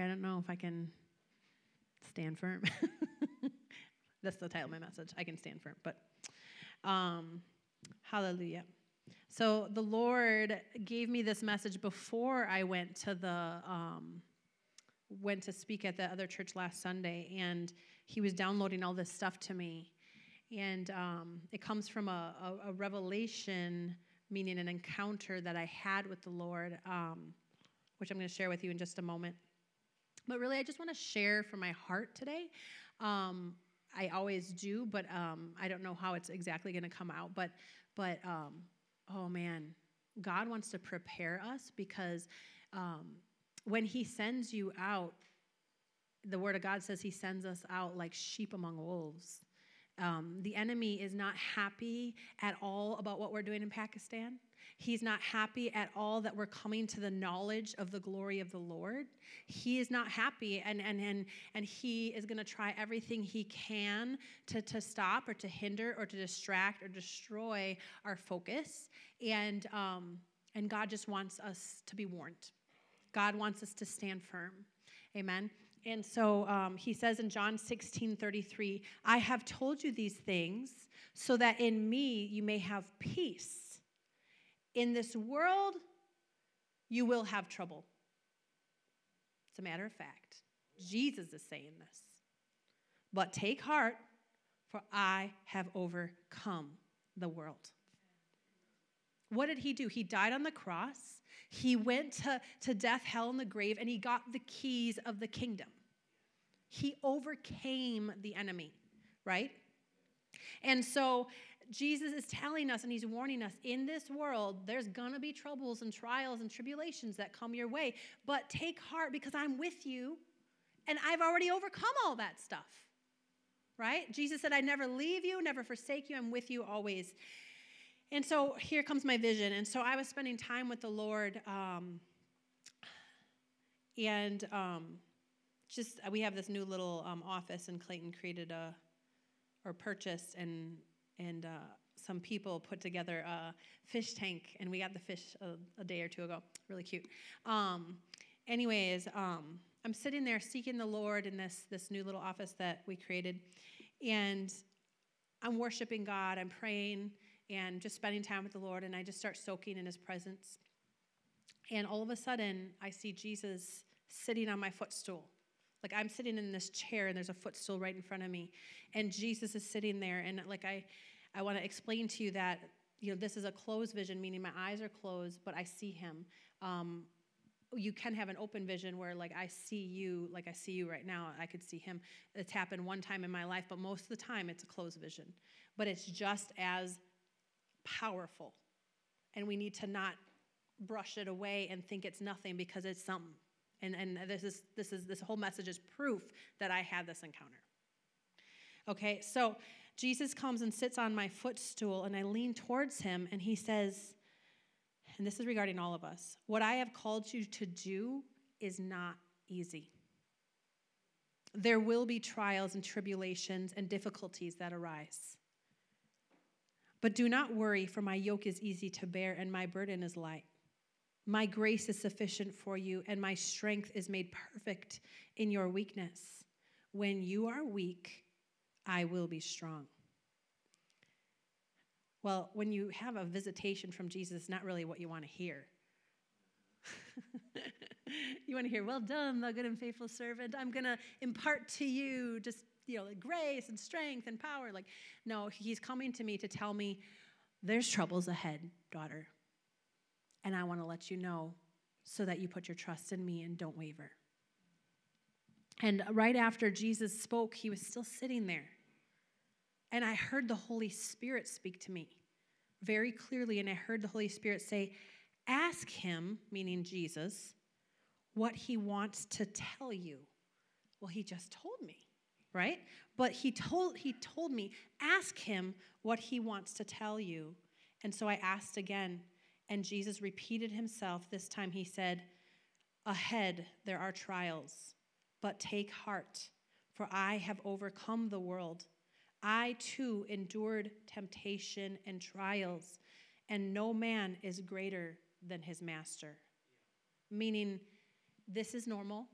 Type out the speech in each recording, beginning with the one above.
I don't know if I can stand firm. That's the title of my message. I can stand firm, but um, hallelujah. So the Lord gave me this message before I went to the um, went to speak at the other church last Sunday, and He was downloading all this stuff to me, and um, it comes from a, a, a, revelation, meaning an encounter that I had with the Lord, um, which I'm going to share with you in just a moment. But really, I just want to share from my heart today. Um, I always do, but um, I don't know how it's exactly going to come out. But, but um, oh man, God wants to prepare us because um, when He sends you out, the Word of God says He sends us out like sheep among wolves. Um, the enemy is not happy at all about what we're doing in Pakistan. He's not happy at all that we're coming to the knowledge of the glory of the Lord. He is not happy, and, and, and, and he is going to try everything he can to, to stop or to hinder or to distract or destroy our focus. And, um, and God just wants us to be warned. God wants us to stand firm. Amen. And so um, he says in John 16 33, I have told you these things so that in me you may have peace. In this world, you will have trouble. It's a matter of fact. Jesus is saying this. But take heart, for I have overcome the world. What did he do? He died on the cross. He went to, to death, hell, and the grave, and he got the keys of the kingdom. He overcame the enemy, right? And so Jesus is telling us and he's warning us in this world, there's gonna be troubles and trials and tribulations that come your way. But take heart because I'm with you and I've already overcome all that stuff. Right? Jesus said, I never leave you, never forsake you. I'm with you always. And so here comes my vision. And so I was spending time with the Lord. Um, and um, just, we have this new little um, office, and Clayton created a, or purchased, and and uh, some people put together a fish tank, and we got the fish a, a day or two ago. Really cute. Um, anyways, um, I'm sitting there seeking the Lord in this this new little office that we created, and I'm worshiping God. I'm praying and just spending time with the Lord, and I just start soaking in His presence. And all of a sudden, I see Jesus sitting on my footstool. Like I'm sitting in this chair and there's a footstool right in front of me. And Jesus is sitting there. And like I, I want to explain to you that, you know, this is a closed vision, meaning my eyes are closed, but I see him. Um, you can have an open vision where like i see you like i see you right now i could see him it's happened one time in my life but most of the time it's a closed vision but it's just as powerful and we need to not brush it away and think it's nothing because it's something and, and this is this is this whole message is proof that I had this encounter. Okay, so Jesus comes and sits on my footstool, and I lean towards him, and he says, and this is regarding all of us what I have called you to do is not easy. There will be trials and tribulations and difficulties that arise. But do not worry, for my yoke is easy to bear and my burden is light. My grace is sufficient for you, and my strength is made perfect in your weakness. When you are weak, I will be strong. Well, when you have a visitation from Jesus, it's not really what you want to hear. you want to hear, well done, thou good and faithful servant. I'm going to impart to you just, you know, like grace and strength and power. Like, no, he's coming to me to tell me there's troubles ahead, daughter. And I want to let you know so that you put your trust in me and don't waver. And right after Jesus spoke, he was still sitting there. And I heard the Holy Spirit speak to me very clearly. And I heard the Holy Spirit say, Ask him, meaning Jesus, what he wants to tell you. Well, he just told me, right? But he told, he told me, Ask him what he wants to tell you. And so I asked again, and Jesus repeated himself. This time he said, Ahead there are trials, but take heart, for I have overcome the world. I too endured temptation and trials, and no man is greater than his master. Meaning, this is normal.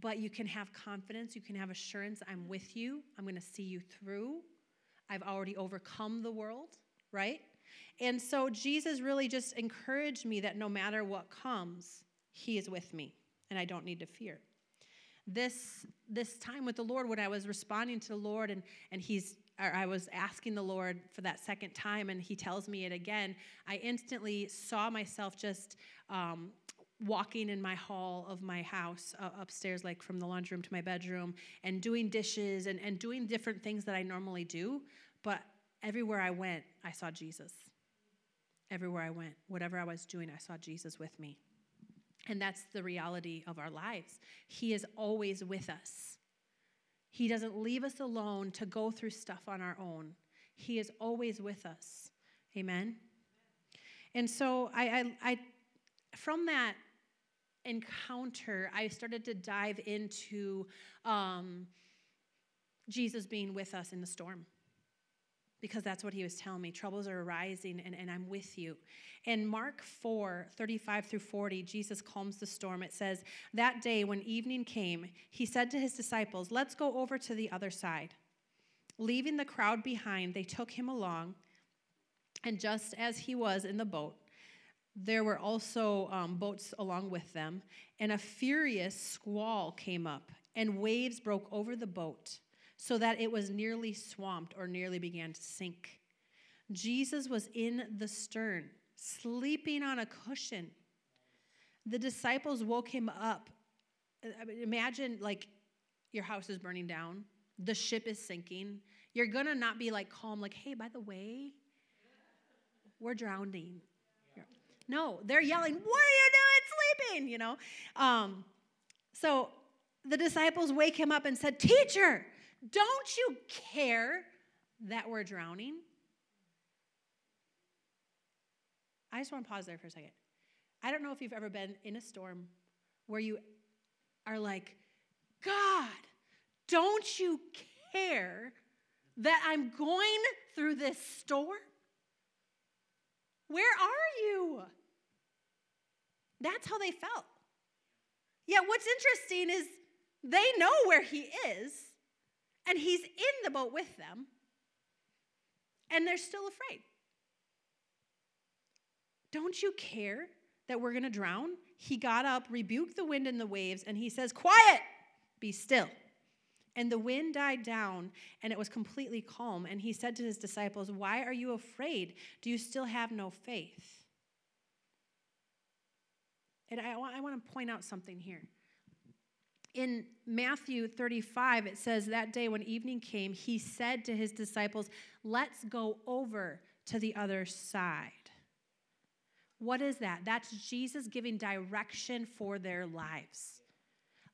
But you can have confidence, you can have assurance I'm with you, I'm going to see you through. I've already overcome the world, right? And so Jesus really just encouraged me that no matter what comes, He is with me and I don't need to fear. This, this time with the Lord, when I was responding to the Lord and, and He's I was asking the Lord for that second time, and He tells me it again. I instantly saw myself just um, walking in my hall of my house uh, upstairs, like from the laundry room to my bedroom, and doing dishes and, and doing different things that I normally do. But everywhere I went, I saw Jesus. Everywhere I went, whatever I was doing, I saw Jesus with me. And that's the reality of our lives. He is always with us. He doesn't leave us alone to go through stuff on our own. He is always with us. Amen. And so I, I, I from that encounter, I started to dive into um, Jesus being with us in the storm because that's what he was telling me. Troubles are arising, and, and I'm with you. In Mark 4 35 through 40, Jesus calms the storm. It says, That day when evening came, he said to his disciples, Let's go over to the other side. Leaving the crowd behind, they took him along, and just as he was in the boat, there were also um, boats along with them, and a furious squall came up, and waves broke over the boat so that it was nearly swamped or nearly began to sink. Jesus was in the stern, sleeping on a cushion. The disciples woke him up. Imagine, like, your house is burning down, the ship is sinking. You're gonna not be like calm, like, hey, by the way, we're drowning. No, they're yelling, What are you doing sleeping? You know? Um, so the disciples wake him up and said, Teacher, don't you care that we're drowning? I just want to pause there for a second. I don't know if you've ever been in a storm where you are like, God, don't you care that I'm going through this storm? Where are you? That's how they felt. Yet, what's interesting is they know where he is, and he's in the boat with them, and they're still afraid. Don't you care that we're going to drown? He got up, rebuked the wind and the waves, and he says, Quiet, be still. And the wind died down, and it was completely calm. And he said to his disciples, Why are you afraid? Do you still have no faith? And I want, I want to point out something here. In Matthew 35, it says, That day when evening came, he said to his disciples, Let's go over to the other side. What is that? That's Jesus giving direction for their lives.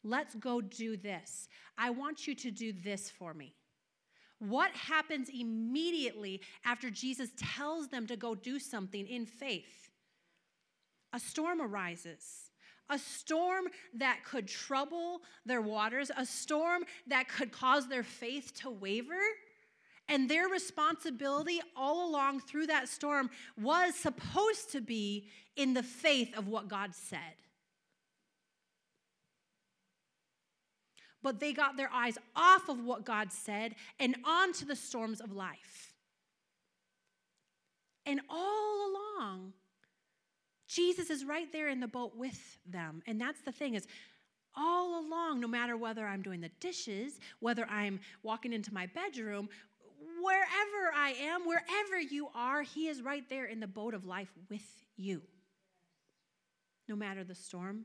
Let's go do this. I want you to do this for me. What happens immediately after Jesus tells them to go do something in faith? a storm arises. A storm that could trouble their waters, a storm that could cause their faith to waver. And their responsibility all along through that storm was supposed to be in the faith of what God said. But they got their eyes off of what God said and onto the storms of life. And all along, Jesus is right there in the boat with them. And that's the thing is all along, no matter whether I'm doing the dishes, whether I'm walking into my bedroom, wherever I am, wherever you are, He is right there in the boat of life with you. No matter the storm,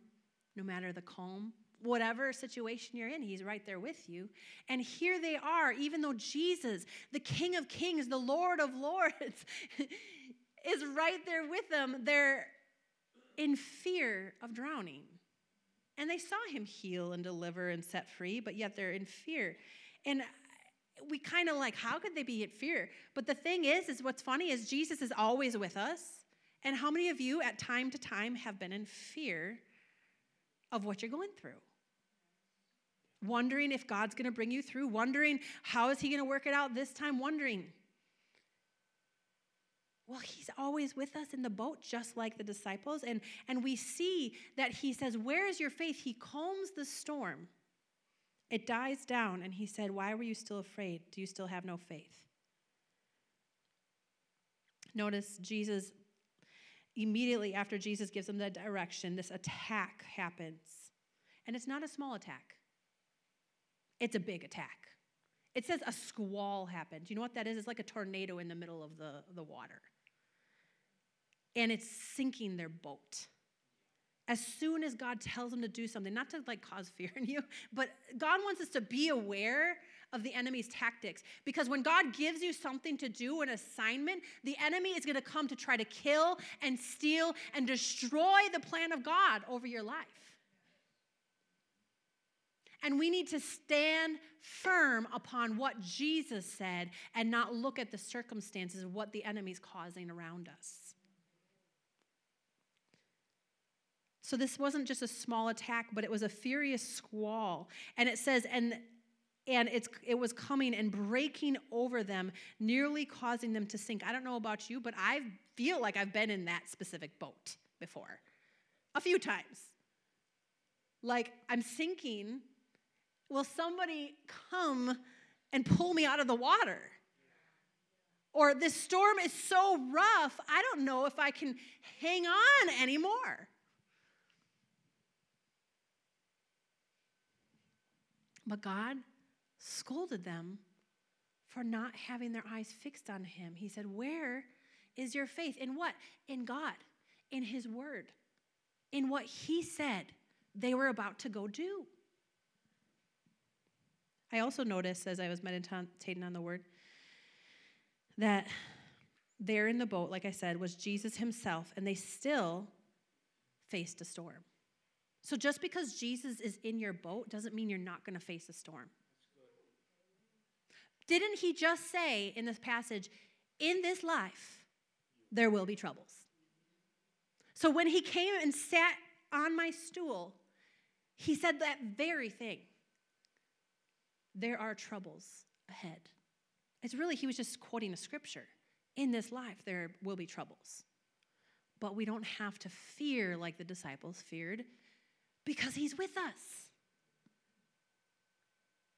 no matter the calm, whatever situation you're in, He's right there with you. And here they are, even though Jesus, the King of Kings, the Lord of Lords, is right there with them. They're in fear of drowning. And they saw him heal and deliver and set free, but yet they're in fear. And we kind of like, how could they be in fear? But the thing is, is what's funny is Jesus is always with us. And how many of you at time to time have been in fear of what you're going through? Wondering if God's going to bring you through, wondering how is he going to work it out this time, wondering. Well, he's always with us in the boat, just like the disciples. And, and we see that he says, Where is your faith? He calms the storm. It dies down, and he said, Why were you still afraid? Do you still have no faith? Notice Jesus, immediately after Jesus gives them the direction, this attack happens. And it's not a small attack, it's a big attack. It says a squall happened. You know what that is? It's like a tornado in the middle of the, the water. And it's sinking their boat. As soon as God tells them to do something, not to like cause fear in you, but God wants us to be aware of the enemy's tactics. Because when God gives you something to do, an assignment, the enemy is going to come to try to kill and steal and destroy the plan of God over your life. And we need to stand firm upon what Jesus said and not look at the circumstances of what the enemy's causing around us. So this wasn't just a small attack, but it was a furious squall. And it says, and and it's, it was coming and breaking over them, nearly causing them to sink. I don't know about you, but I feel like I've been in that specific boat before a few times. Like I'm sinking will somebody come and pull me out of the water? Or this storm is so rough, I don't know if I can hang on anymore. But God scolded them for not having their eyes fixed on Him. He said, Where is your faith? In what? In God, in His Word, in what He said they were about to go do. I also noticed as I was meditating on the word that there in the boat, like I said, was Jesus himself, and they still faced a storm. So just because Jesus is in your boat doesn't mean you're not going to face a storm. Didn't he just say in this passage, in this life, there will be troubles? So when he came and sat on my stool, he said that very thing there are troubles ahead. It's really, he was just quoting a scripture. In this life, there will be troubles. But we don't have to fear like the disciples feared because he's with us.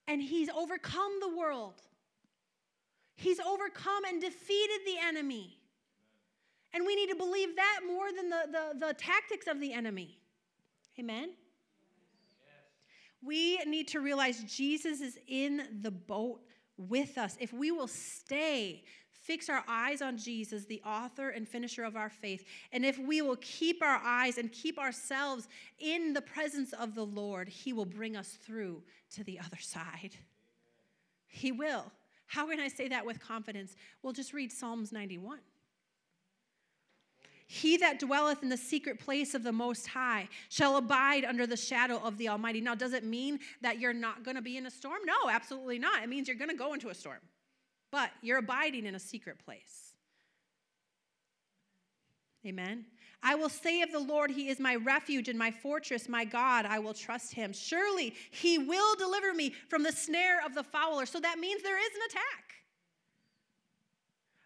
And he's overcome the world, he's overcome and defeated the enemy. And we need to believe that more than the, the, the tactics of the enemy. Amen? We need to realize Jesus is in the boat with us. If we will stay, fix our eyes on Jesus, the author and finisher of our faith, and if we will keep our eyes and keep ourselves in the presence of the Lord, He will bring us through to the other side. He will. How can I say that with confidence? Well, just read Psalms 91. He that dwelleth in the secret place of the Most High shall abide under the shadow of the Almighty. Now, does it mean that you're not going to be in a storm? No, absolutely not. It means you're going to go into a storm, but you're abiding in a secret place. Amen. I will say of the Lord, He is my refuge and my fortress, my God, I will trust Him. Surely He will deliver me from the snare of the fowler. So that means there is an attack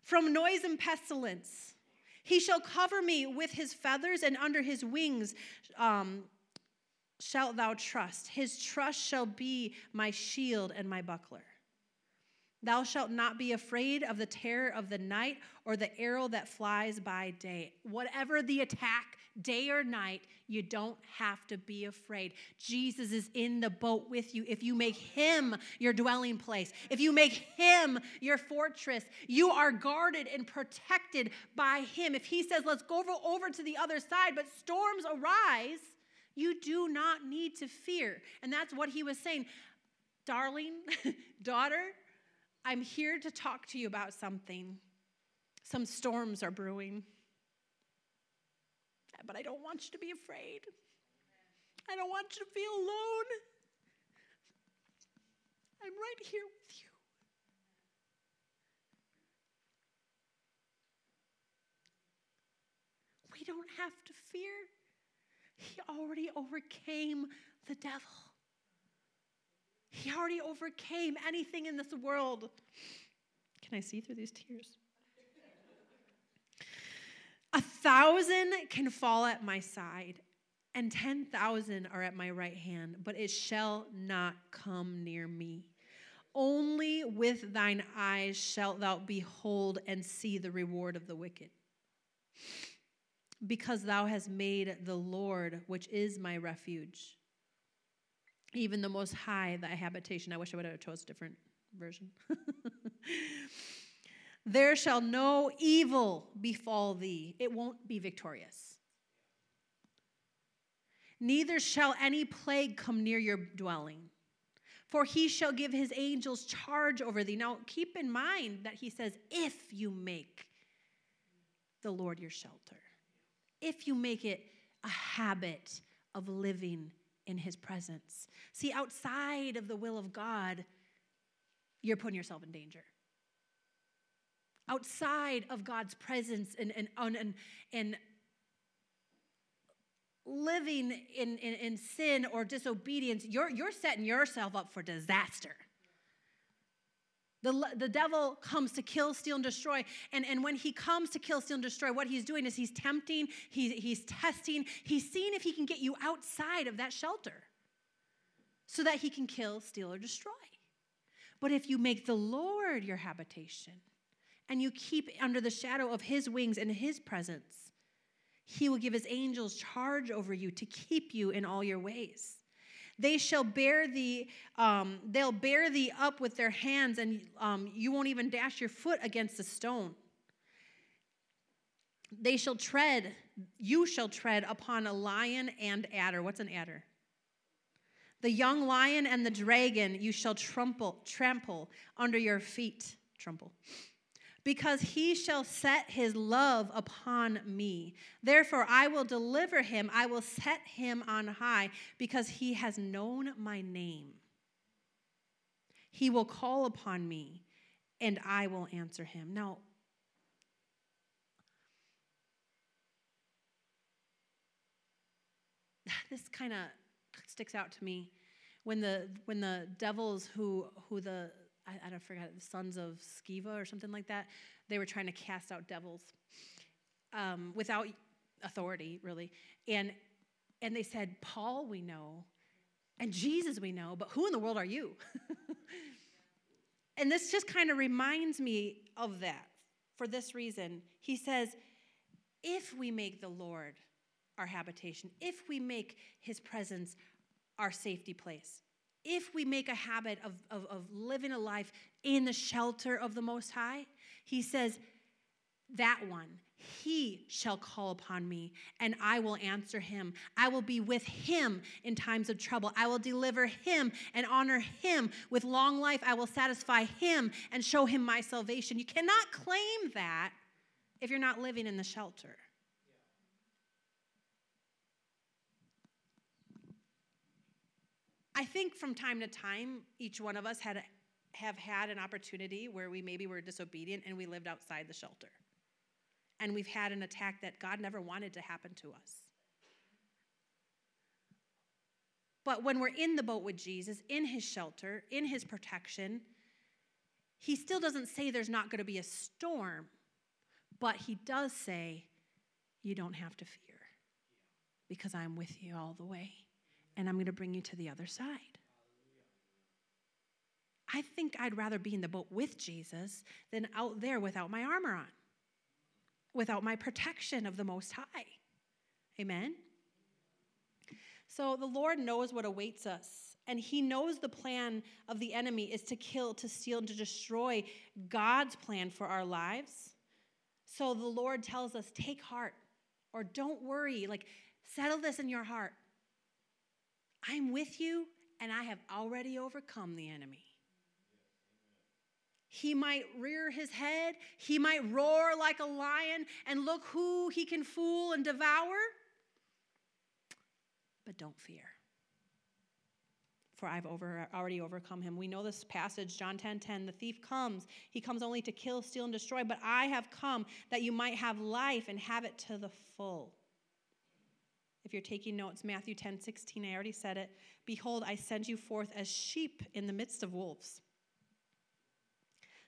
from noise and pestilence. He shall cover me with his feathers, and under his wings um, shalt thou trust. His trust shall be my shield and my buckler. Thou shalt not be afraid of the terror of the night or the arrow that flies by day. Whatever the attack, day or night, you don't have to be afraid. Jesus is in the boat with you. If you make him your dwelling place, if you make him your fortress, you are guarded and protected by him. If he says, let's go over to the other side, but storms arise, you do not need to fear. And that's what he was saying. Darling, daughter, I'm here to talk to you about something. Some storms are brewing. But I don't want you to be afraid. I don't want you to feel alone. I'm right here with you. We don't have to fear. He already overcame the devil. He already overcame anything in this world. Can I see through these tears? A thousand can fall at my side and 10,000 are at my right hand, but it shall not come near me. Only with thine eyes shalt thou behold and see the reward of the wicked. Because thou hast made the Lord, which is my refuge, even the Most High, thy habitation. I wish I would have chose a different version. there shall no evil befall thee, it won't be victorious. Neither shall any plague come near your dwelling, for he shall give his angels charge over thee. Now, keep in mind that he says, if you make the Lord your shelter, if you make it a habit of living in his presence. See, outside of the will of God, you're putting yourself in danger. Outside of God's presence and, and, and, and living in, in, in, sin or disobedience, you're, you're setting yourself up for disaster. The, the devil comes to kill, steal, and destroy. And, and when he comes to kill, steal, and destroy, what he's doing is he's tempting, he's, he's testing, he's seeing if he can get you outside of that shelter so that he can kill, steal, or destroy. But if you make the Lord your habitation and you keep under the shadow of his wings and his presence, he will give his angels charge over you to keep you in all your ways. They shall bear thee, um, they'll bear thee up with their hands, and um, you won't even dash your foot against a stone. They shall tread, you shall tread upon a lion and adder. What's an adder? The young lion and the dragon you shall trample, trample under your feet. Trample because he shall set his love upon me. Therefore, I will deliver him, I will set him on high, because he has known my name. He will call upon me, and I will answer him. Now, this kind of sticks out to me when the when the devils who who the I, I don't forget, the sons of Sceva or something like that. They were trying to cast out devils um, without authority, really. And, and they said, Paul, we know, and Jesus, we know, but who in the world are you? and this just kind of reminds me of that for this reason. He says, if we make the Lord our habitation, if we make his presence our safety place, if we make a habit of, of, of living a life in the shelter of the Most High, he says, that one, he shall call upon me, and I will answer him. I will be with him in times of trouble. I will deliver him and honor him. With long life, I will satisfy him and show him my salvation. You cannot claim that if you're not living in the shelter. I think from time to time, each one of us had have had an opportunity where we maybe were disobedient and we lived outside the shelter. And we've had an attack that God never wanted to happen to us. But when we're in the boat with Jesus, in his shelter, in his protection, he still doesn't say there's not going to be a storm, but he does say, You don't have to fear because I'm with you all the way and I'm going to bring you to the other side. I think I'd rather be in the boat with Jesus than out there without my armor on, without my protection of the Most High. Amen? So the Lord knows what awaits us, and He knows the plan of the enemy is to kill, to steal, and to destroy God's plan for our lives. So the Lord tells us, take heart, or don't worry. Like, settle this in your heart. I'm with you, and I have already overcome the enemy. He might rear his head, he might roar like a lion, and look who he can fool and devour. But don't fear. For I've over, already overcome him. We know this passage, John 10 10. The thief comes. He comes only to kill, steal, and destroy. But I have come that you might have life and have it to the full. If you're taking notes, Matthew 10 16, I already said it. Behold, I send you forth as sheep in the midst of wolves.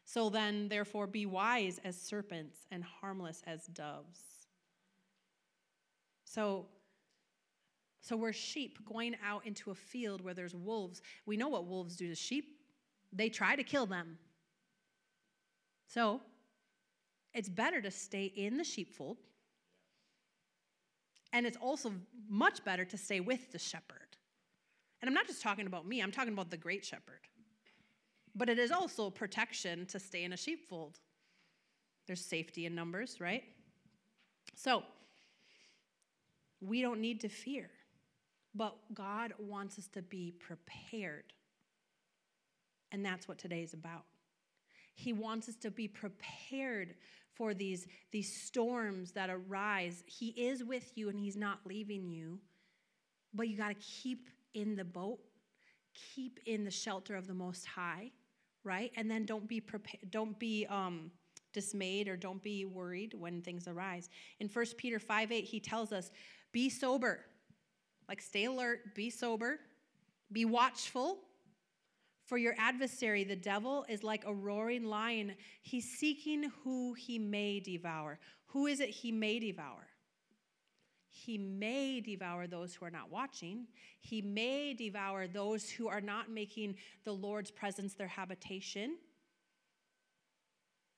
So then, therefore, be wise as serpents and harmless as doves. So, So we're sheep going out into a field where there's wolves. We know what wolves do to sheep, they try to kill them. So it's better to stay in the sheepfold. And it's also much better to stay with the shepherd. And I'm not just talking about me, I'm talking about the great shepherd. But it is also protection to stay in a sheepfold. There's safety in numbers, right? So, we don't need to fear, but God wants us to be prepared. And that's what today is about. He wants us to be prepared for these, these storms that arise. He is with you and He's not leaving you, but you got to keep in the boat, keep in the shelter of the Most High, right? And then don't be prepared, don't be um, dismayed or don't be worried when things arise. In 1 Peter 5 8, he tells us, be sober. Like stay alert, be sober, be watchful. For your adversary, the devil, is like a roaring lion. He's seeking who he may devour. Who is it he may devour? He may devour those who are not watching. He may devour those who are not making the Lord's presence their habitation.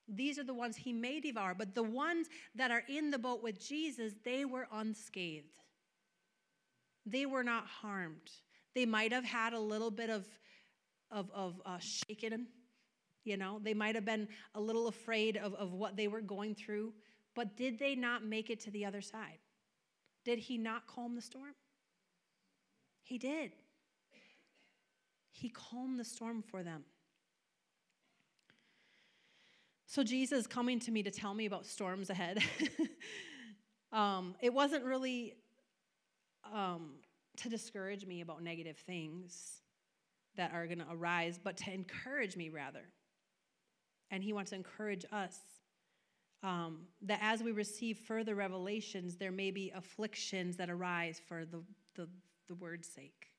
These are the ones he may devour, but the ones that are in the boat with Jesus, they were unscathed. They were not harmed. They might have had a little bit of, of, of uh, shaken, you know, they might have been a little afraid of, of what they were going through, but did they not make it to the other side? Did he not calm the storm? He did. He calmed the storm for them. So, Jesus coming to me to tell me about storms ahead, um, it wasn't really um, to discourage me about negative things that are going to arise, but to encourage me rather. And He wants to encourage us um, that as we receive further revelations, there may be afflictions that arise for the, the, the word's sake,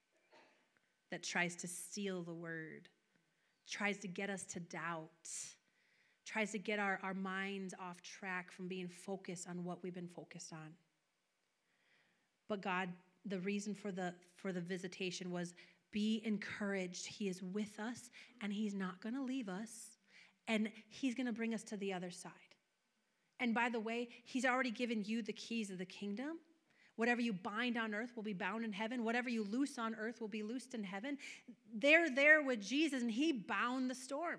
that tries to steal the word, tries to get us to doubt, tries to get our, our minds off track from being focused on what we've been focused on. But God, the reason for the for the visitation was be encouraged. He is with us and he's not going to leave us and he's going to bring us to the other side. And by the way, He's already given you the keys of the kingdom. Whatever you bind on earth will be bound in heaven. Whatever you loose on earth will be loosed in heaven. They're there with Jesus, and He bound the storm,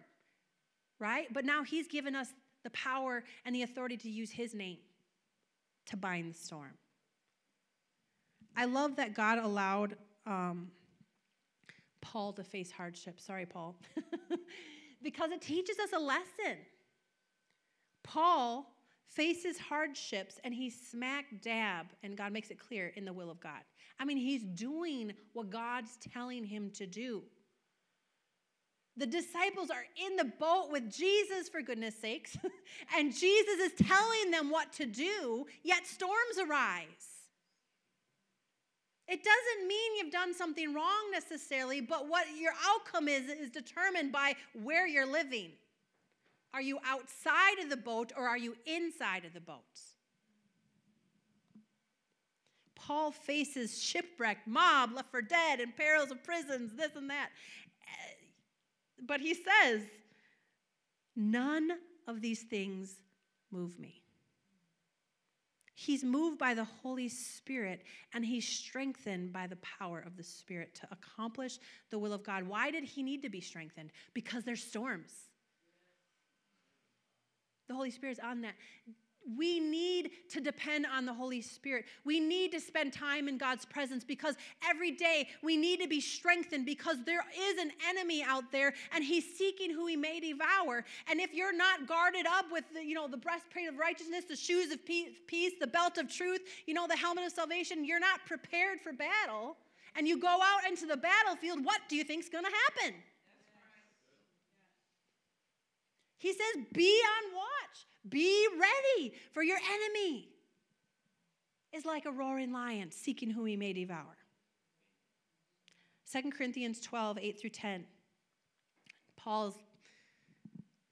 right? But now He's given us the power and the authority to use His name to bind the storm. I love that God allowed um, Paul to face hardship. Sorry, Paul. because it teaches us a lesson. Paul faces hardships and he's smack dab, and God makes it clear in the will of God. I mean, he's doing what God's telling him to do. The disciples are in the boat with Jesus, for goodness sakes, and Jesus is telling them what to do, yet storms arise. It doesn't mean you've done something wrong necessarily, but what your outcome is is determined by where you're living. Are you outside of the boat or are you inside of the boat? Paul faces shipwreck, mob, left for dead, and perils of prisons, this and that. But he says, None of these things move me. He's moved by the Holy Spirit and he's strengthened by the power of the Spirit to accomplish the will of God. Why did he need to be strengthened? Because there's storms. The Holy Spirit's on that. We need to depend on the Holy Spirit. We need to spend time in God's presence because every day we need to be strengthened because there is an enemy out there and he's seeking who he may devour. And if you're not guarded up with the, you know, the breastplate of righteousness, the shoes of peace, the belt of truth, you know, the helmet of salvation, you're not prepared for battle. And you go out into the battlefield, what do you think's going to happen? He says, be on watch, be ready, for your enemy is like a roaring lion seeking whom he may devour. 2 Corinthians 12, 8 through 10. Paul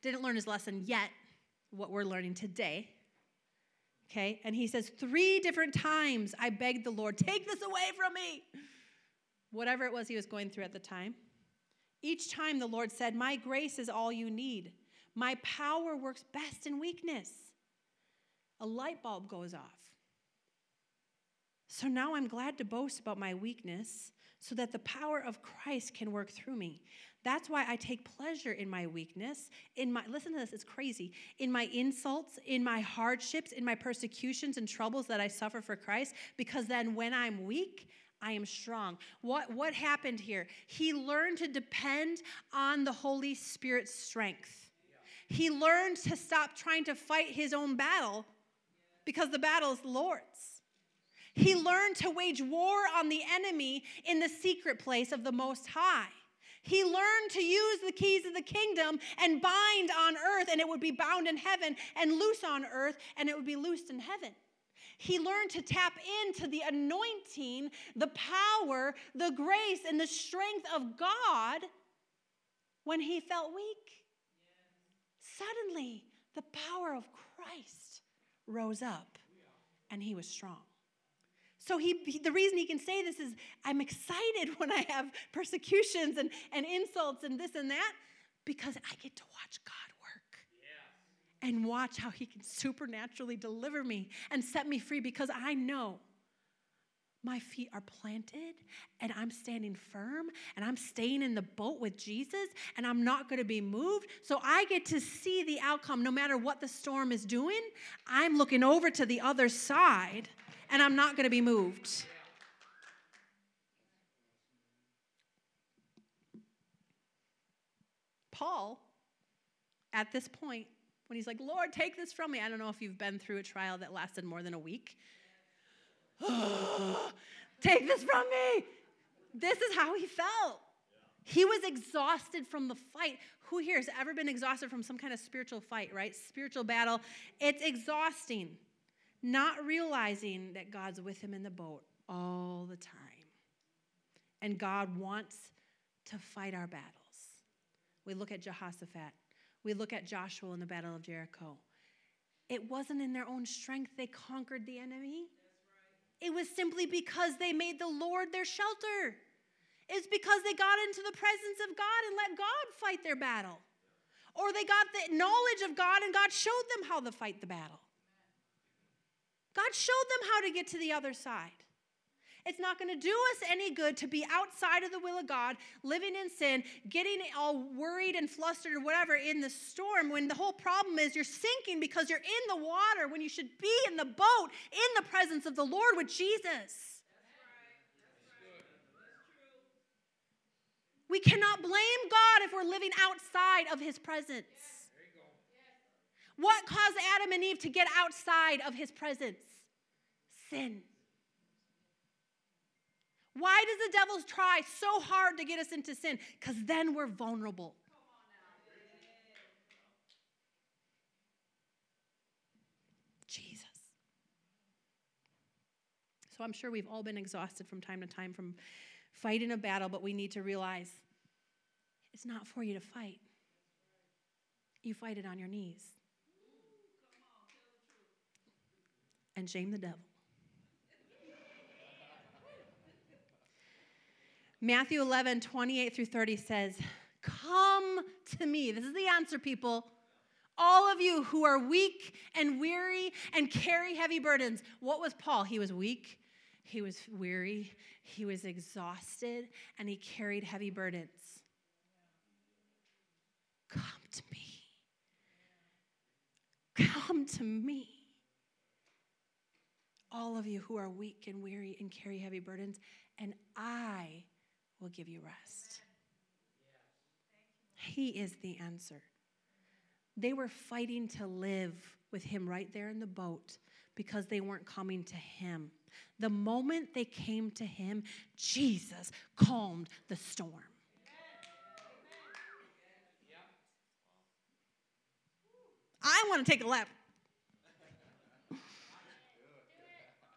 didn't learn his lesson yet, what we're learning today. Okay? And he says, Three different times I begged the Lord, take this away from me. Whatever it was he was going through at the time. Each time the Lord said, My grace is all you need. My power works best in weakness. A light bulb goes off. So now I'm glad to boast about my weakness so that the power of Christ can work through me. That's why I take pleasure in my weakness, in my listen to this, it's crazy. In my insults, in my hardships, in my persecutions and troubles that I suffer for Christ, because then when I'm weak, I am strong. What what happened here? He learned to depend on the Holy Spirit's strength. He learned to stop trying to fight his own battle because the battle is the Lord's. He learned to wage war on the enemy in the secret place of the Most High. He learned to use the keys of the kingdom and bind on earth, and it would be bound in heaven, and loose on earth, and it would be loosed in heaven. He learned to tap into the anointing, the power, the grace, and the strength of God when he felt weak. Suddenly, the power of Christ rose up, and he was strong. So he, he, the reason he can say this is I'm excited when I have persecutions and, and insults and this and that because I get to watch God work yeah. and watch how he can supernaturally deliver me and set me free because I know my feet are planted and I'm standing firm and I'm staying in the boat with Jesus and I'm not going to be moved. So I get to see the outcome no matter what the storm is doing. I'm looking over to the other side and I'm not going to be moved. Paul, at this point, when he's like, Lord, take this from me. I don't know if you've been through a trial that lasted more than a week. take this from me. This is how he felt. He was exhausted from the fight. Who here has ever been exhausted from some kind of spiritual fight, right? Spiritual battle. It's exhausting not realizing that God's with him in the boat all the time. And God wants to fight our battles. We look at Jehoshaphat, we look at Joshua in the Battle of Jericho. It wasn't in their own strength they conquered the enemy. It was simply because they made the Lord their shelter. It's because they got into the presence of God and let God fight their battle. Or they got the knowledge of God and God showed them how to fight the battle. God showed them how to get to the other side. It's not going to do us any good to be outside of the will of God, living in sin, getting all worried and flustered or whatever in the storm when the whole problem is you're sinking because you're in the water when you should be in the boat in the presence of the Lord with Jesus. We cannot blame God if we're living outside of his presence. What caused Adam and Eve to get outside of his presence? Sin. Why does the devil try so hard to get us into sin? Because then we're vulnerable. Jesus. So I'm sure we've all been exhausted from time to time from fighting a battle, but we need to realize it's not for you to fight. You fight it on your knees. and shame the devil. Matthew 11, 28 through 30 says, Come to me. This is the answer, people. All of you who are weak and weary and carry heavy burdens. What was Paul? He was weak, he was weary, he was exhausted, and he carried heavy burdens. Come to me. Come to me all of you who are weak and weary and carry heavy burdens, and I will give you rest. He is the answer. They were fighting to live with him right there in the boat because they weren't coming to him. The moment they came to him, Jesus calmed the storm. I want to take a lap.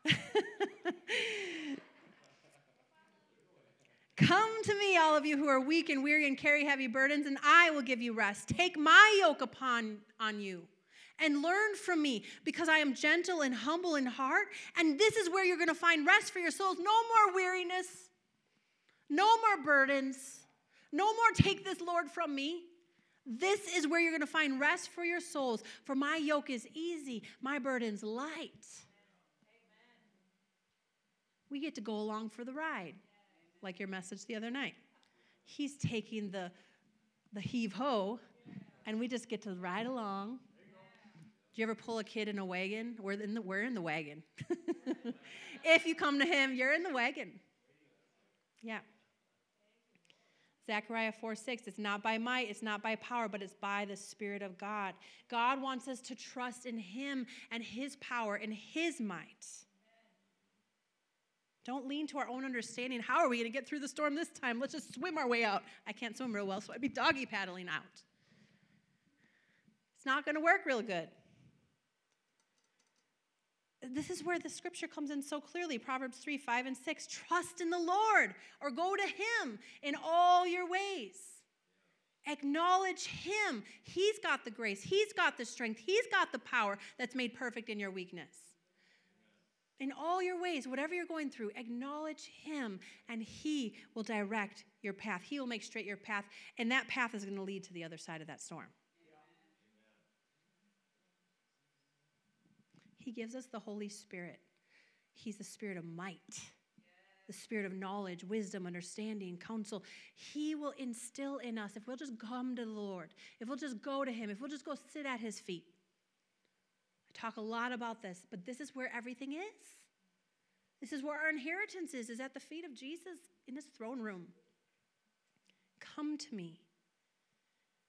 Come to me, all of you who are weak and weary and carry heavy burdens, and I will give you rest. Take my yoke upon on you and learn from me because I am gentle and humble in heart. And this is where you're going to find rest for your souls. No more weariness, no more burdens, no more take this, Lord, from me. This is where you're going to find rest for your souls. For my yoke is easy, my burden's light. We get to go along for the ride, like your message the other night. He's taking the, the heave ho, and we just get to ride along do you ever pull a kid in a wagon? We're in the, we're in the wagon. if you come to him, you're in the wagon. Yeah. Zechariah 4 6, it's not by might, it's not by power, but it's by the Spirit of God. God wants us to trust in Him and His power and His might. Don't lean to our own understanding. How are we going to get through the storm this time? Let's just swim our way out. I can't swim real well, so I'd be doggy paddling out. It's not going to work real good this is where the scripture comes in so clearly Proverbs 3 5 and 6. Trust in the Lord or go to Him in all your ways. Acknowledge Him. He's got the grace, He's got the strength, He's got the power that's made perfect in your weakness. In all your ways, whatever you're going through, acknowledge Him and He will direct your path. He will make straight your path, and that path is going to lead to the other side of that storm. He gives us the Holy Spirit. He's the spirit of might, the spirit of knowledge, wisdom, understanding, counsel. He will instill in us if we'll just come to the Lord, if we'll just go to Him, if we'll just go sit at His feet. Talk a lot about this, but this is where everything is. This is where our inheritance is, is at the feet of Jesus in His throne room. Come to me,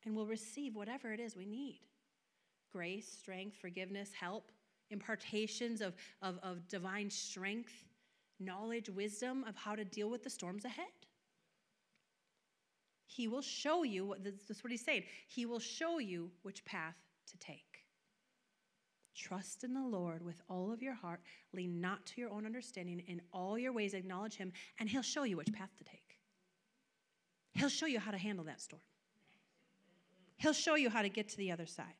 and we'll receive whatever it is we need grace, strength, forgiveness, help impartations of, of, of divine strength, knowledge, wisdom of how to deal with the storms ahead. He will show you, what, that's what he's saying, he will show you which path to take. Trust in the Lord with all of your heart. Lean not to your own understanding. In all your ways, acknowledge him, and he'll show you which path to take. He'll show you how to handle that storm. He'll show you how to get to the other side.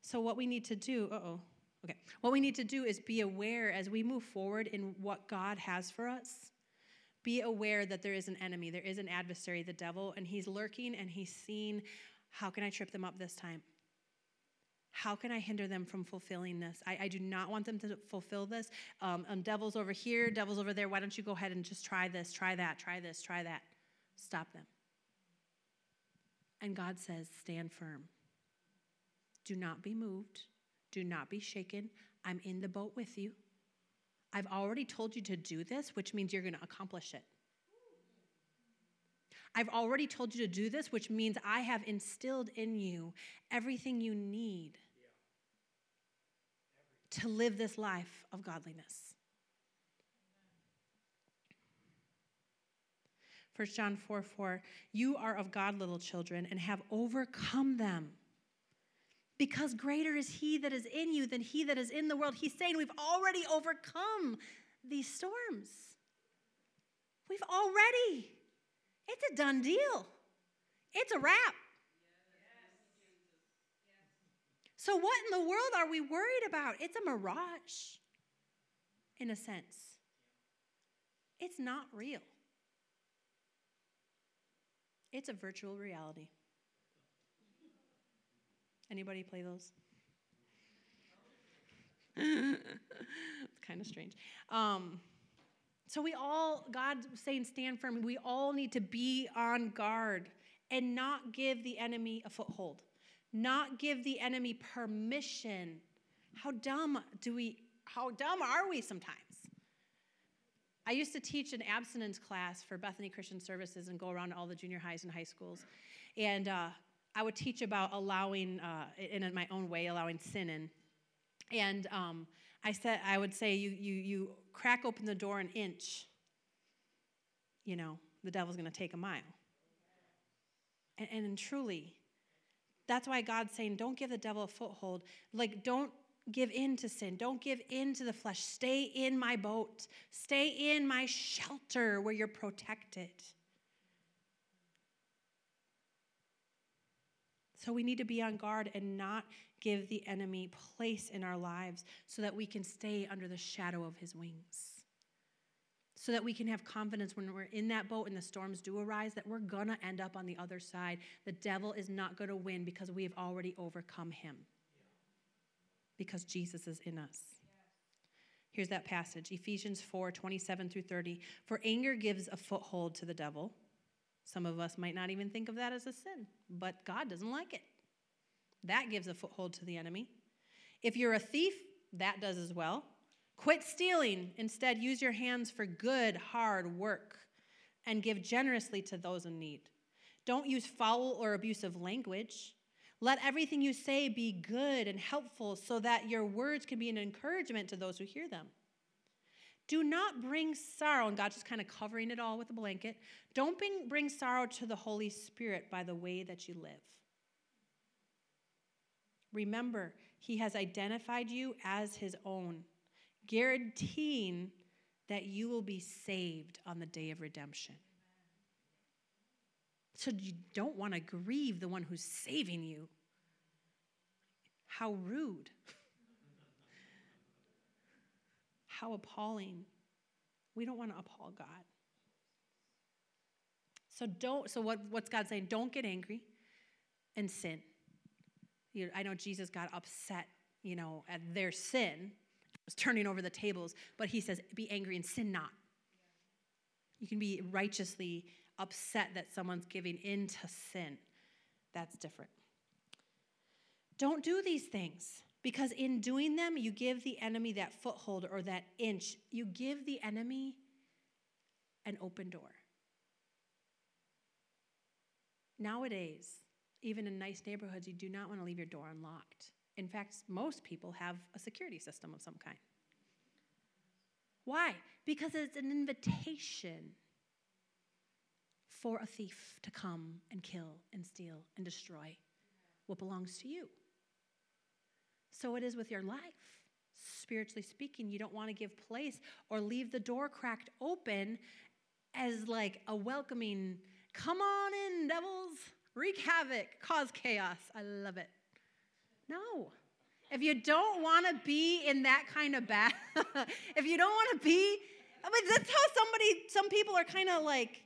So, what we need to do, oh, okay. What we need to do is be aware as we move forward in what God has for us. Be aware that there is an enemy, there is an adversary, the devil, and he's lurking and he's seeing how can I trip them up this time? How can I hinder them from fulfilling this? I, I do not want them to fulfill this. Um, um, devil's over here, devil's over there. Why don't you go ahead and just try this, try that, try this, try that? Stop them. And God says, stand firm. Do not be moved. Do not be shaken. I'm in the boat with you. I've already told you to do this, which means you're going to accomplish it. I've already told you to do this, which means I have instilled in you everything you need to live this life of godliness. 1 John 4 4, you are of God, little children, and have overcome them because greater is he that is in you than he that is in the world. He's saying we've already overcome these storms. We've already. It's a done deal. It's a wrap. So, what in the world are we worried about? It's a mirage, in a sense. It's not real, it's a virtual reality. Anybody play those? it's kind of strange. Um, so we all, God saying, stand firm. We all need to be on guard and not give the enemy a foothold, not give the enemy permission. How dumb do we? How dumb are we sometimes? I used to teach an abstinence class for Bethany Christian Services and go around to all the junior highs and high schools. And uh, I would teach about allowing, uh, in my own way, allowing sin in. And um, I said, I would say, you, you, you crack open the door an inch, you know, the devil's going to take a mile. And, and truly, that's why God's saying, don't give the devil a foothold. Like, don't give in to sin. Don't give in to the flesh. Stay in my boat. Stay in my shelter where you're protected. So we need to be on guard and not give the enemy place in our lives so that we can stay under the shadow of his wings. So that we can have confidence when we're in that boat and the storms do arise that we're going to end up on the other side. The devil is not going to win because we have already overcome him. Because Jesus is in us. Here's that passage Ephesians 4 27 through 30. For anger gives a foothold to the devil. Some of us might not even think of that as a sin, but God doesn't like it. That gives a foothold to the enemy. If you're a thief, that does as well. Quit stealing. Instead, use your hands for good, hard work and give generously to those in need. Don't use foul or abusive language. Let everything you say be good and helpful so that your words can be an encouragement to those who hear them. Do not bring sorrow, and God's just kind of covering it all with a blanket. Don't bring, bring sorrow to the Holy Spirit by the way that you live. Remember, He has identified you as His own, guaranteeing that you will be saved on the day of redemption. So you don't want to grieve the one who's saving you. How rude. How appalling. We don't want to appall God. So don't so what, what's God saying? Don't get angry and sin. You I know Jesus got upset, you know, at their sin, was turning over the tables, but he says, be angry and sin not. You can be righteously upset that someone's giving in to sin. That's different. Don't do these things because in doing them, you give the enemy that foothold or that inch. You give the enemy an open door. Nowadays, even in nice neighborhoods, you do not want to leave your door unlocked. In fact, most people have a security system of some kind. Why? Because it's an invitation for a thief to come and kill and steal and destroy what belongs to you. So it is with your life. Spiritually speaking, you don't want to give place or leave the door cracked open as like a welcoming, come on in, devils, wreak havoc, cause chaos. I love it. No. If you don't want to be in that kind of bad, if you don't want to be, I mean, that's how somebody, some people are kind of like,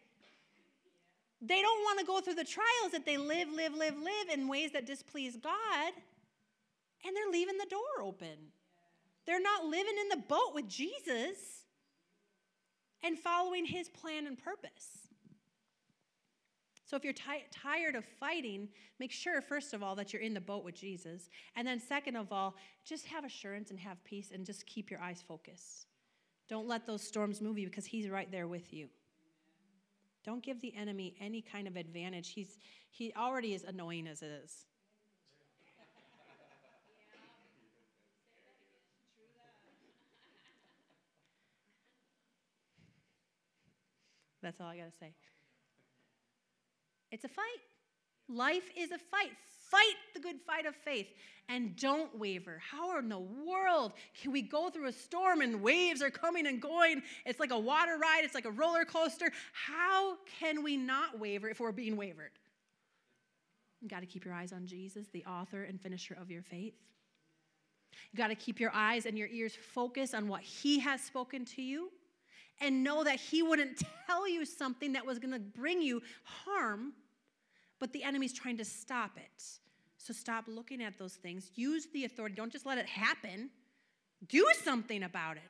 they don't want to go through the trials that they live, live, live, live in ways that displease God, and they're leaving the door open. They're not living in the boat with Jesus and following his plan and purpose. So if you're tired of fighting, make sure, first of all, that you're in the boat with Jesus. And then, second of all, just have assurance and have peace and just keep your eyes focused. Don't let those storms move you because he's right there with you. Don't give the enemy any kind of advantage. He's, he already is annoying as it is. That's all I got to say. It's a fight. Life is a fight. Fight the good fight of faith and don't waver. How in the world can we go through a storm and waves are coming and going? It's like a water ride, it's like a roller coaster. How can we not waver if we're being wavered? You got to keep your eyes on Jesus, the author and finisher of your faith. You got to keep your eyes and your ears focused on what He has spoken to you and know that He wouldn't tell you something that was going to bring you harm, but the enemy's trying to stop it. So stop looking at those things. Use the authority. Don't just let it happen. Do something about it.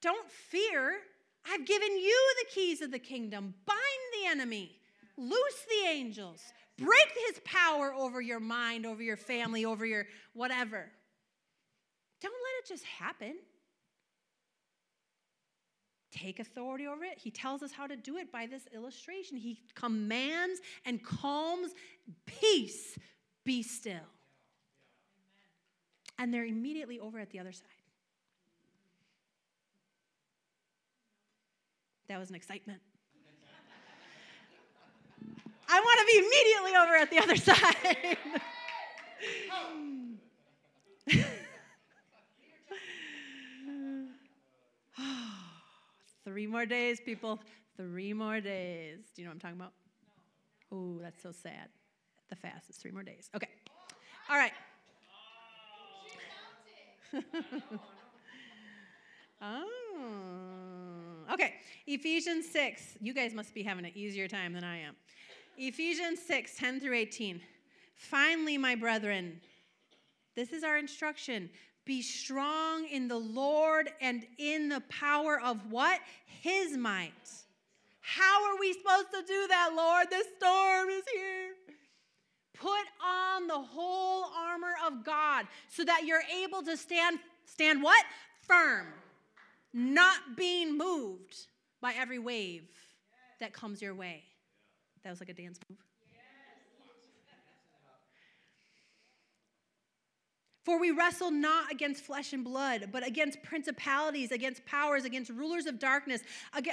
Don't fear. I've given you the keys of the kingdom. Bind the enemy, loose the angels, break his power over your mind, over your family, over your whatever. Don't let it just happen take authority over it. He tells us how to do it by this illustration. He commands and calms peace, be still. And they're immediately over at the other side. That was an excitement. I want to be immediately over at the other side. Three more days, people. Three more days. Do you know what I'm talking about? Oh, that's so sad. the fast. It's three more days. Okay. All right. oh. Okay. Ephesians 6. You guys must be having an easier time than I am. Ephesians 6, 10 through 18. Finally, my brethren, this is our instruction. Be strong in the Lord and in the power of what? His might. How are we supposed to do that, Lord? The storm is here. Put on the whole armor of God so that you're able to stand stand what? Firm. Not being moved by every wave that comes your way. That was like a dance move. For we wrestle not against flesh and blood, but against principalities, against powers, against rulers of darkness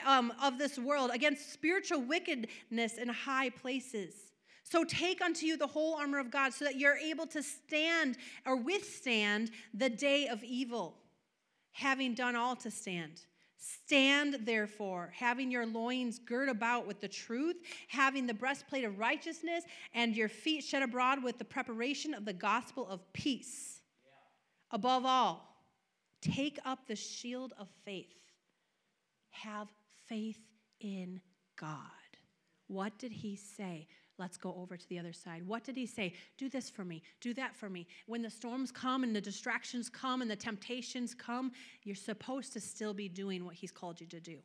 um, of this world, against spiritual wickedness in high places. So take unto you the whole armor of God so that you're able to stand or withstand the day of evil, having done all to stand. Stand therefore, having your loins girt about with the truth, having the breastplate of righteousness, and your feet shed abroad with the preparation of the gospel of peace. Above all, take up the shield of faith. Have faith in God. What did he say? Let's go over to the other side. What did he say? Do this for me. Do that for me. When the storms come and the distractions come and the temptations come, you're supposed to still be doing what he's called you to do.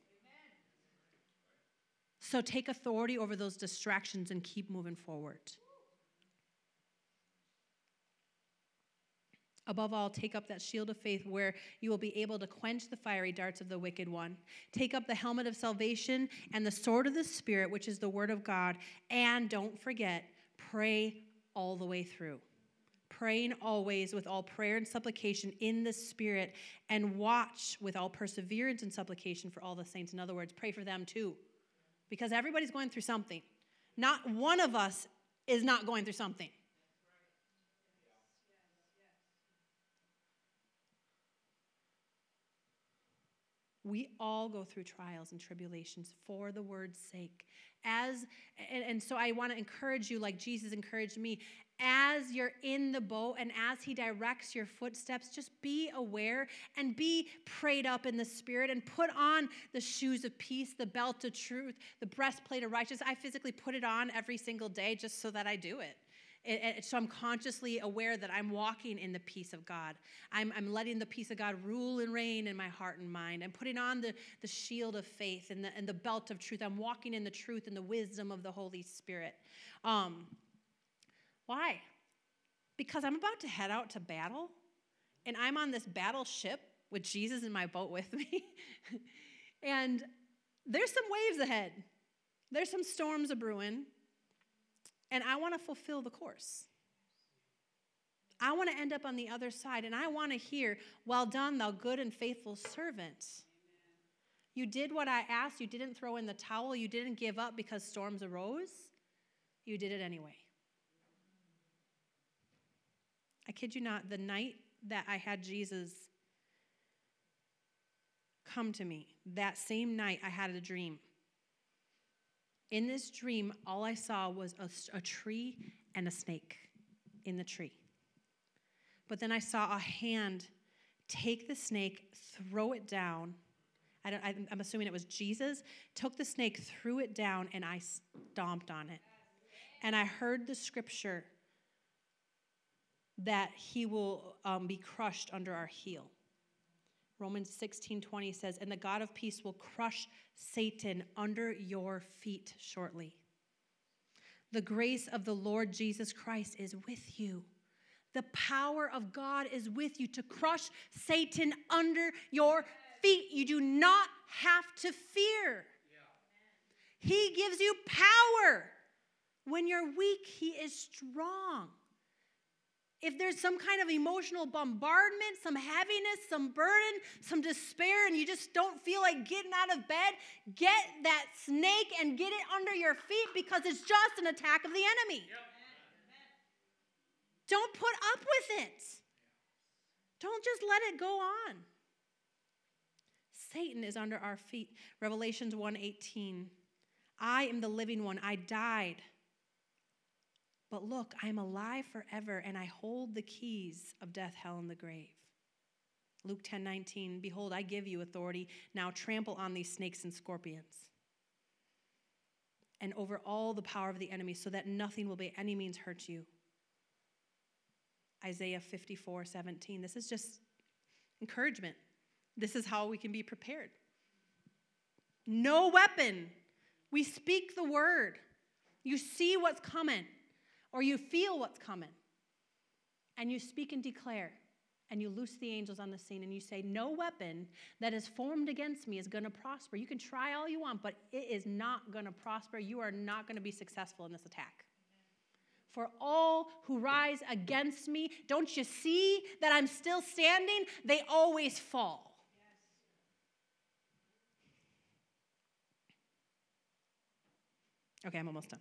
So take authority over those distractions and keep moving forward. Above all, take up that shield of faith where you will be able to quench the fiery darts of the wicked one. Take up the helmet of salvation and the sword of the Spirit, which is the word of God. And don't forget, pray all the way through. Praying always with all prayer and supplication in the Spirit, and watch with all perseverance and supplication for all the saints. In other words, pray for them too, because everybody's going through something. Not one of us is not going through something. We all go through trials and tribulations for the word's sake. As and, and so I want to encourage you, like Jesus encouraged me, as you're in the boat and as he directs your footsteps, just be aware and be prayed up in the spirit and put on the shoes of peace, the belt of truth, the breastplate of righteousness. I physically put it on every single day just so that I do it. So I'm consciously aware that I'm walking in the peace of God. I'm, I'm letting the peace of God rule and reign in my heart and mind. I'm putting on the, the shield of faith and the, and the belt of truth. I'm walking in the truth and the wisdom of the Holy Spirit. Um, why? Because I'm about to head out to battle, and I'm on this battleship with Jesus in my boat with me. and there's some waves ahead, there's some storms a brewing and I want to fulfill the course. I want to end up on the other side, and I want to hear, Well done, thou good and faithful servant. You did what I asked. You didn't throw in the towel. You didn't give up because storms arose. You did it anyway. I kid you not, the night that I had Jesus come to me, that same night I had a dream. In this dream, all I saw was a, a tree and a snake in the tree. But then I saw a hand take the snake, throw it down. I don't, I'm assuming it was Jesus, took the snake, threw it down, and I stomped on it. And I heard the scripture that he will um, be crushed under our heel. Romans 16 20 says, And the God of peace will crush Satan under your feet shortly. The grace of the Lord Jesus Christ is with you. The power of God is with you to crush Satan under your feet. You do not have to fear. He gives you power. When you're weak, He is strong if there's some kind of emotional bombardment, some heaviness, some burden, some despair, and you just don't feel like getting out of bed, get that snake and get it under your feet because it's just an attack of the enemy. Yep. Don't put up with it. Don't just let it go on. Satan is under our feet. Revelations 1:18. I am the living one. I died But look, I am alive forever, and I hold the keys of death, hell, and the grave. Luke 10 19, behold, I give you authority. Now trample on these snakes and scorpions and over all the power of the enemy, so that nothing will by any means hurt you. Isaiah 54 17. This is just encouragement. This is how we can be prepared. No weapon. We speak the word. You see what's coming, or you feel what's coming, and you speak and declare and you loose the angels on the scene and you say, No weapon that is formed against me is going to prosper. You can try all you want, but it is not going to prosper. You are not going to be successful in this attack. For all who rise against me, don't you see that I'm still standing? They always fall. Okay, I'm almost done.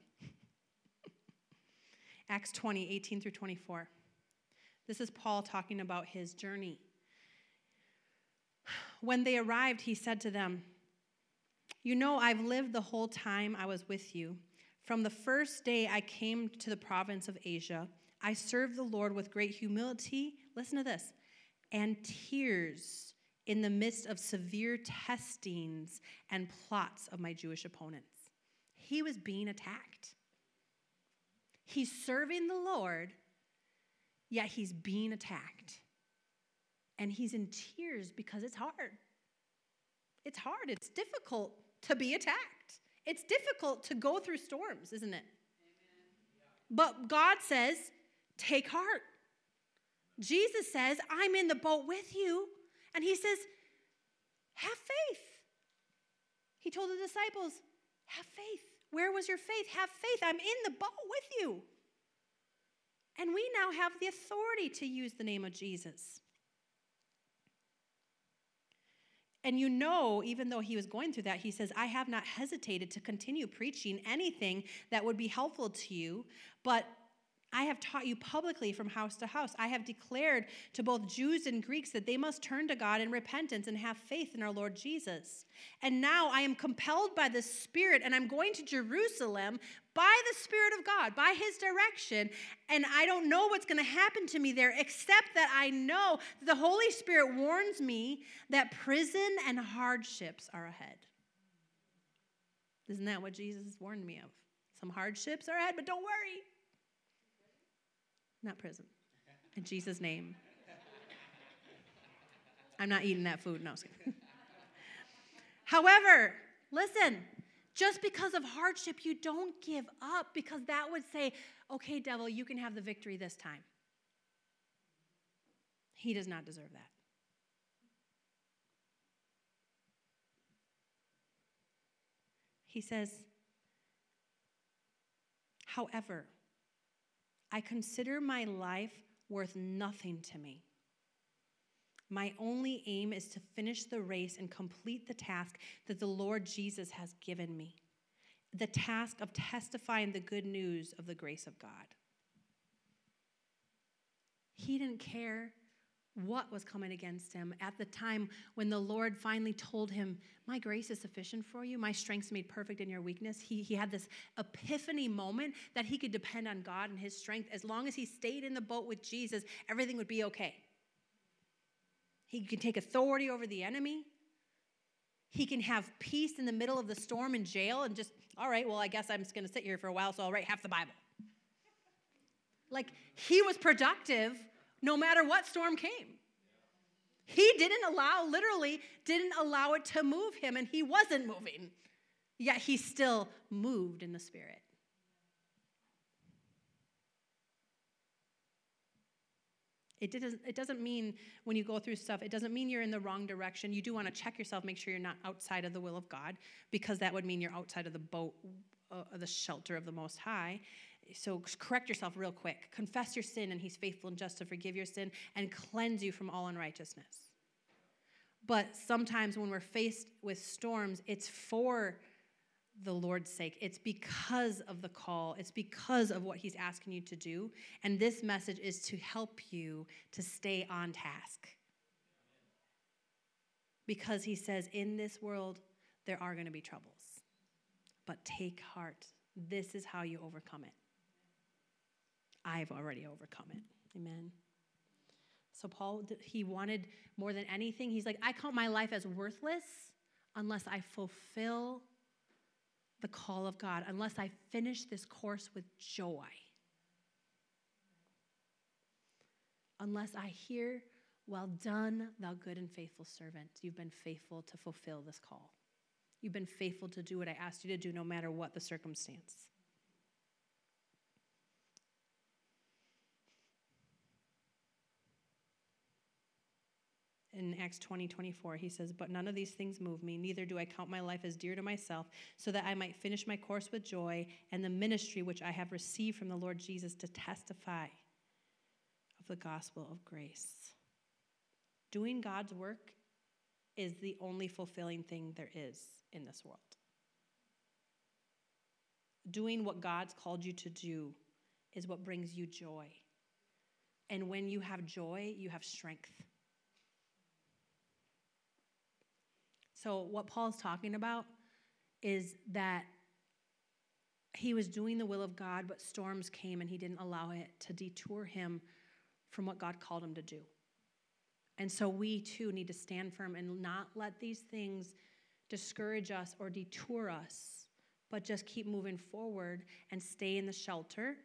Acts 20, 18 through 24. This is Paul talking about his journey. When they arrived, he said to them, You know, I've lived the whole time I was with you. From the first day I came to the province of Asia, I served the Lord with great humility. Listen to this and tears in the midst of severe testings and plots of my Jewish opponents. He was being attacked. He's serving the Lord yet he's being attacked. And he's in tears because it's hard. It's hard, it's difficult to be attacked. It's difficult to go through storms, isn't it? But God says, take heart. Jesus says, I'm in the boat with you. And he says, have faith. He told the disciples, have faith. Where was your faith? Have faith. I'm in the boat with you. And we now have the authority to use the name of Jesus. And you know, even though he was going through that, he says, I have not hesitated to continue preaching anything that would be helpful to you, but I have taught you publicly from house to house. I have declared to both Jews and Greeks that they must turn to God in repentance and have faith in our Lord Jesus. And now I am compelled by the Spirit, and I'm going to Jerusalem by the Spirit of God, by His direction. And I don't know what's going to happen to me there, except that I know the Holy Spirit warns me that prison and hardships are ahead. Isn't that what Jesus warned me of? Some hardships are ahead, but don't worry not prison. In Jesus' name. I'm not eating that food. No. However, listen, just because of hardship, you don't give up because that would say, okay, devil, you can have the victory this time. He does not deserve that. He says, however, I consider my life worth nothing to me. My only aim is to finish the race and complete the task that the Lord Jesus has given me the task of testifying the good news of the grace of God. He didn't care what was coming against him at the time when the Lord finally told him, My grace is sufficient for you. My strength's made perfect in your weakness. He, he had this epiphany moment that he could depend on God and his strength. As long as he stayed in the boat with Jesus, everything would be okay. He can take authority over the enemy. He can have peace in the middle of the storm in jail and just, all right, well, I guess I'm just going to sit here for a while, so I'll write half the Bible. Like, he was productive no matter what storm came. He didn't allow, literally, didn't allow it to move him, and he wasn't moving. Yet he still moved in the Spirit. It, didn't, it doesn't mean when you go through stuff, it doesn't mean you're in the wrong direction. You do want to check yourself, make sure you're not outside of the will of God, because that would mean you're outside of the boat, uh, the shelter of the Most High. So correct yourself real quick. Confess your sin, and He's faithful and just to forgive your sin and cleanse you from all unrighteousness. But sometimes when we're faced with storms, it's for the Lord's sake. It's because of the call, it's because of what He's asking you to do. And this message is to help you to stay on task. Because He says, in this world, there are going to be troubles. But take heart. This is how you overcome it. I've already overcome it. Amen. So, Paul, he wanted more than anything, he's like, I count my life as worthless unless I fulfill the call of God, unless I finish this course with joy. Unless I hear, Well done, thou good and faithful servant. You've been faithful to fulfill this call. You've been faithful to do what I asked you to do, no matter what the circumstance. In Acts 20, 24, he says, But none of these things move me, neither do I count my life as dear to myself, so that I might finish my course with joy and the ministry which I have received from the Lord Jesus to testify of the gospel of grace. Doing God's work is the only fulfilling thing there is in this world. Doing what God's called you to do is what brings you joy. And when you have joy, you have strength. So, what Paul's talking about is that he was doing the will of God, but storms came and he didn't allow it to detour him from what God called him to do. And so, we too need to stand firm and not let these things discourage us or detour us, but just keep moving forward and stay in the shelter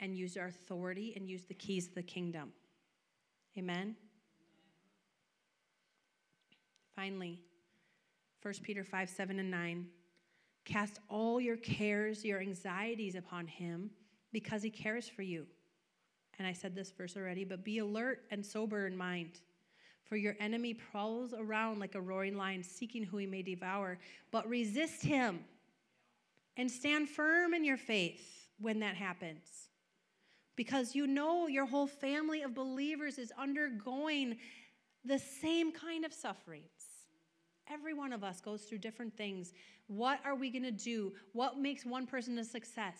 and use our authority and use the keys of the kingdom. Amen. Finally, 1 Peter 5 7 and 9. Cast all your cares, your anxieties upon him because he cares for you. And I said this verse already, but be alert and sober in mind. For your enemy prowls around like a roaring lion, seeking who he may devour. But resist him and stand firm in your faith when that happens. Because you know your whole family of believers is undergoing the same kind of sufferings. Every one of us goes through different things. What are we going to do? What makes one person a success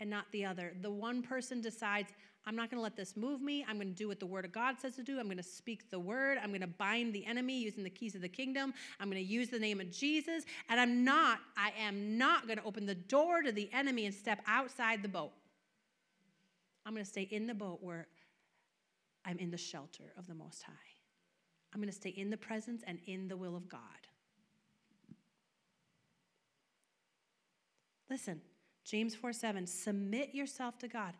and not the other? The one person decides, I'm not going to let this move me. I'm going to do what the Word of God says to do. I'm going to speak the Word. I'm going to bind the enemy using the keys of the kingdom. I'm going to use the name of Jesus. And I'm not, I am not going to open the door to the enemy and step outside the boat. I'm going to stay in the boat where I'm in the shelter of the Most High. I'm going to stay in the presence and in the will of God. Listen, James 4 7, submit yourself to God.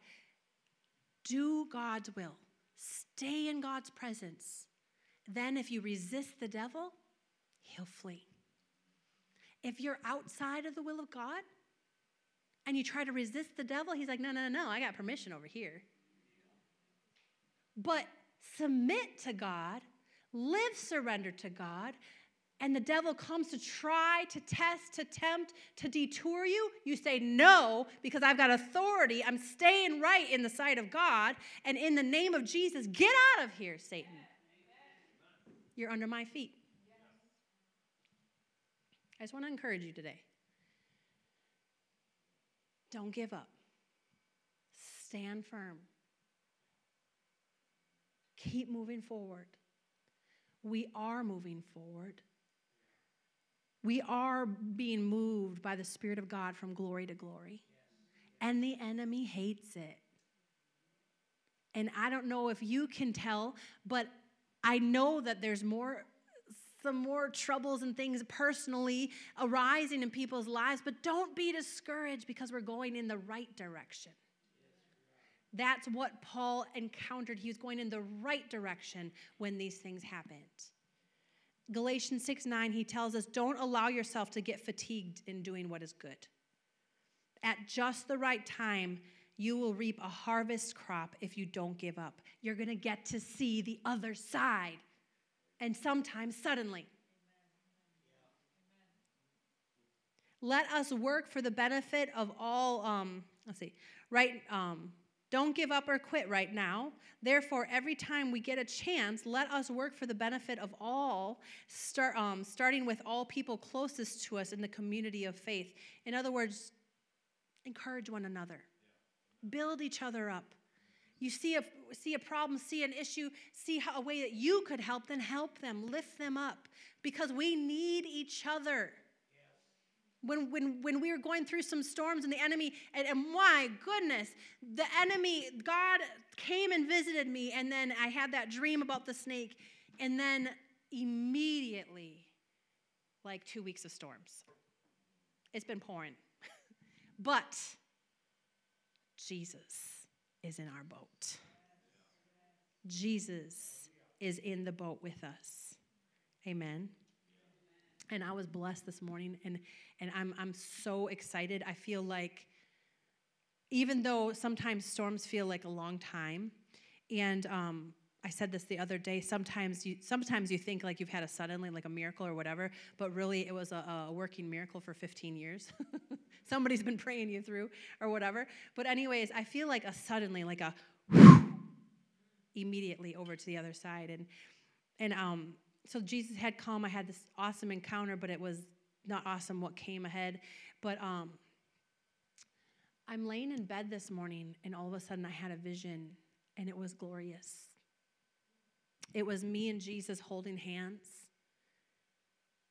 Do God's will. Stay in God's presence. Then, if you resist the devil, he'll flee. If you're outside of the will of God and you try to resist the devil, he's like, no, no, no, I got permission over here. But submit to God live surrendered to God, and the devil comes to try to test, to tempt, to detour you, you say no because I've got authority. I'm staying right in the sight of God. And in the name of Jesus, get out of here, Satan. You're under my feet. I just want to encourage you today. Don't give up. Stand firm. Keep moving forward we are moving forward. We are being moved by the Spirit of God from glory to glory. And the enemy hates it. And I don't know if you can tell, but I know that there's more some more troubles and things personally arising in people's lives, but don't be discouraged because we're going in the right direction. That's what Paul encountered. He was going in the right direction when these things happened. Galatians 6 9, he tells us, Don't allow yourself to get fatigued in doing what is good. At just the right time, you will reap a harvest crop if you don't give up. You're going to get to see the other side, and sometimes suddenly. Let us work for the benefit of all. Um, let's see, right? Um, don't give up or quit right now. Therefore, every time we get a chance, let us work for the benefit of all, start, um, starting with all people closest to us in the community of faith. In other words, encourage one another, build each other up. You see a, see a problem, see an issue, see how, a way that you could help, then help them, lift them up, because we need each other. When, when, when we were going through some storms and the enemy, and, and my goodness, the enemy, God came and visited me, and then I had that dream about the snake, and then immediately, like two weeks of storms. It's been pouring. but Jesus is in our boat. Jesus is in the boat with us. Amen. And I was blessed this morning, and, and I'm, I'm so excited. I feel like, even though sometimes storms feel like a long time, and um, I said this the other day. Sometimes you sometimes you think like you've had a suddenly like a miracle or whatever, but really it was a, a working miracle for 15 years. Somebody's been praying you through or whatever. But anyways, I feel like a suddenly like a immediately over to the other side and and um so Jesus had come. I had this awesome encounter, but it was not awesome what came ahead. But um I'm laying in bed this morning and all of a sudden I had a vision and it was glorious. It was me and Jesus holding hands,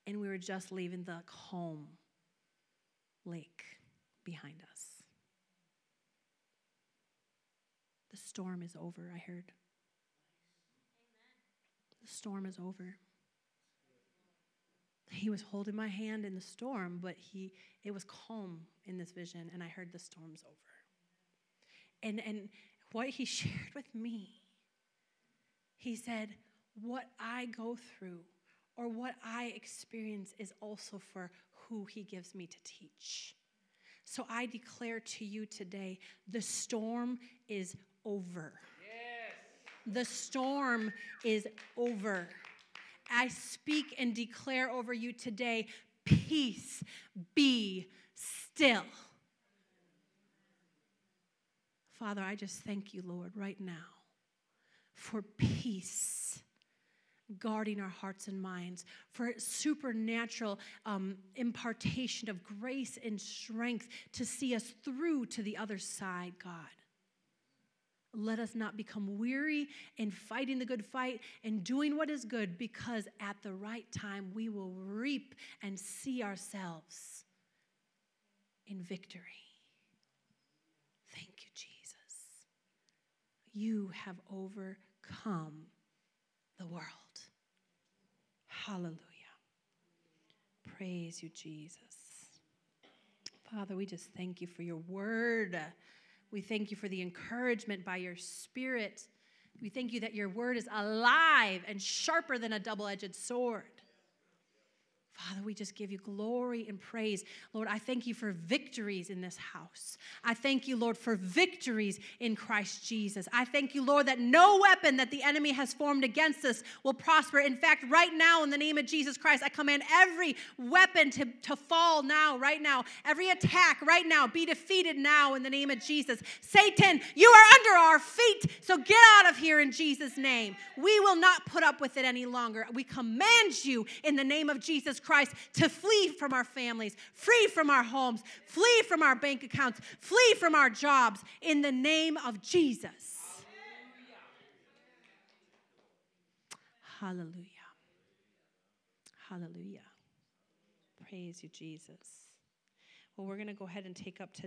and we were just leaving the home lake behind us. The storm is over, I heard. Storm is over. He was holding my hand in the storm, but he it was calm in this vision, and I heard the storm's over. And and what he shared with me he said, What I go through or what I experience is also for who He gives me to teach. So I declare to you today the storm is over. The storm is over. I speak and declare over you today peace be still. Father, I just thank you, Lord, right now for peace guarding our hearts and minds, for supernatural um, impartation of grace and strength to see us through to the other side, God. Let us not become weary in fighting the good fight and doing what is good, because at the right time we will reap and see ourselves in victory. Thank you, Jesus. You have overcome the world. Hallelujah. Praise you, Jesus. Father, we just thank you for your word. We thank you for the encouragement by your spirit. We thank you that your word is alive and sharper than a double edged sword. Father, we just give you glory and praise. Lord, I thank you for victories in this house. I thank you, Lord, for victories in Christ Jesus. I thank you, Lord, that no weapon that the enemy has formed against us will prosper. In fact, right now, in the name of Jesus Christ, I command every weapon to, to fall now, right now. Every attack right now be defeated now in the name of Jesus. Satan, you are under our feet, so get out of here in Jesus' name. We will not put up with it any longer. We command you in the name of Jesus Christ Christ to flee from our families, free from our homes, flee from our bank accounts, flee from our jobs in the name of Jesus. Hallelujah. Hallelujah. Praise you, Jesus. Well, we're going to go ahead and take up today.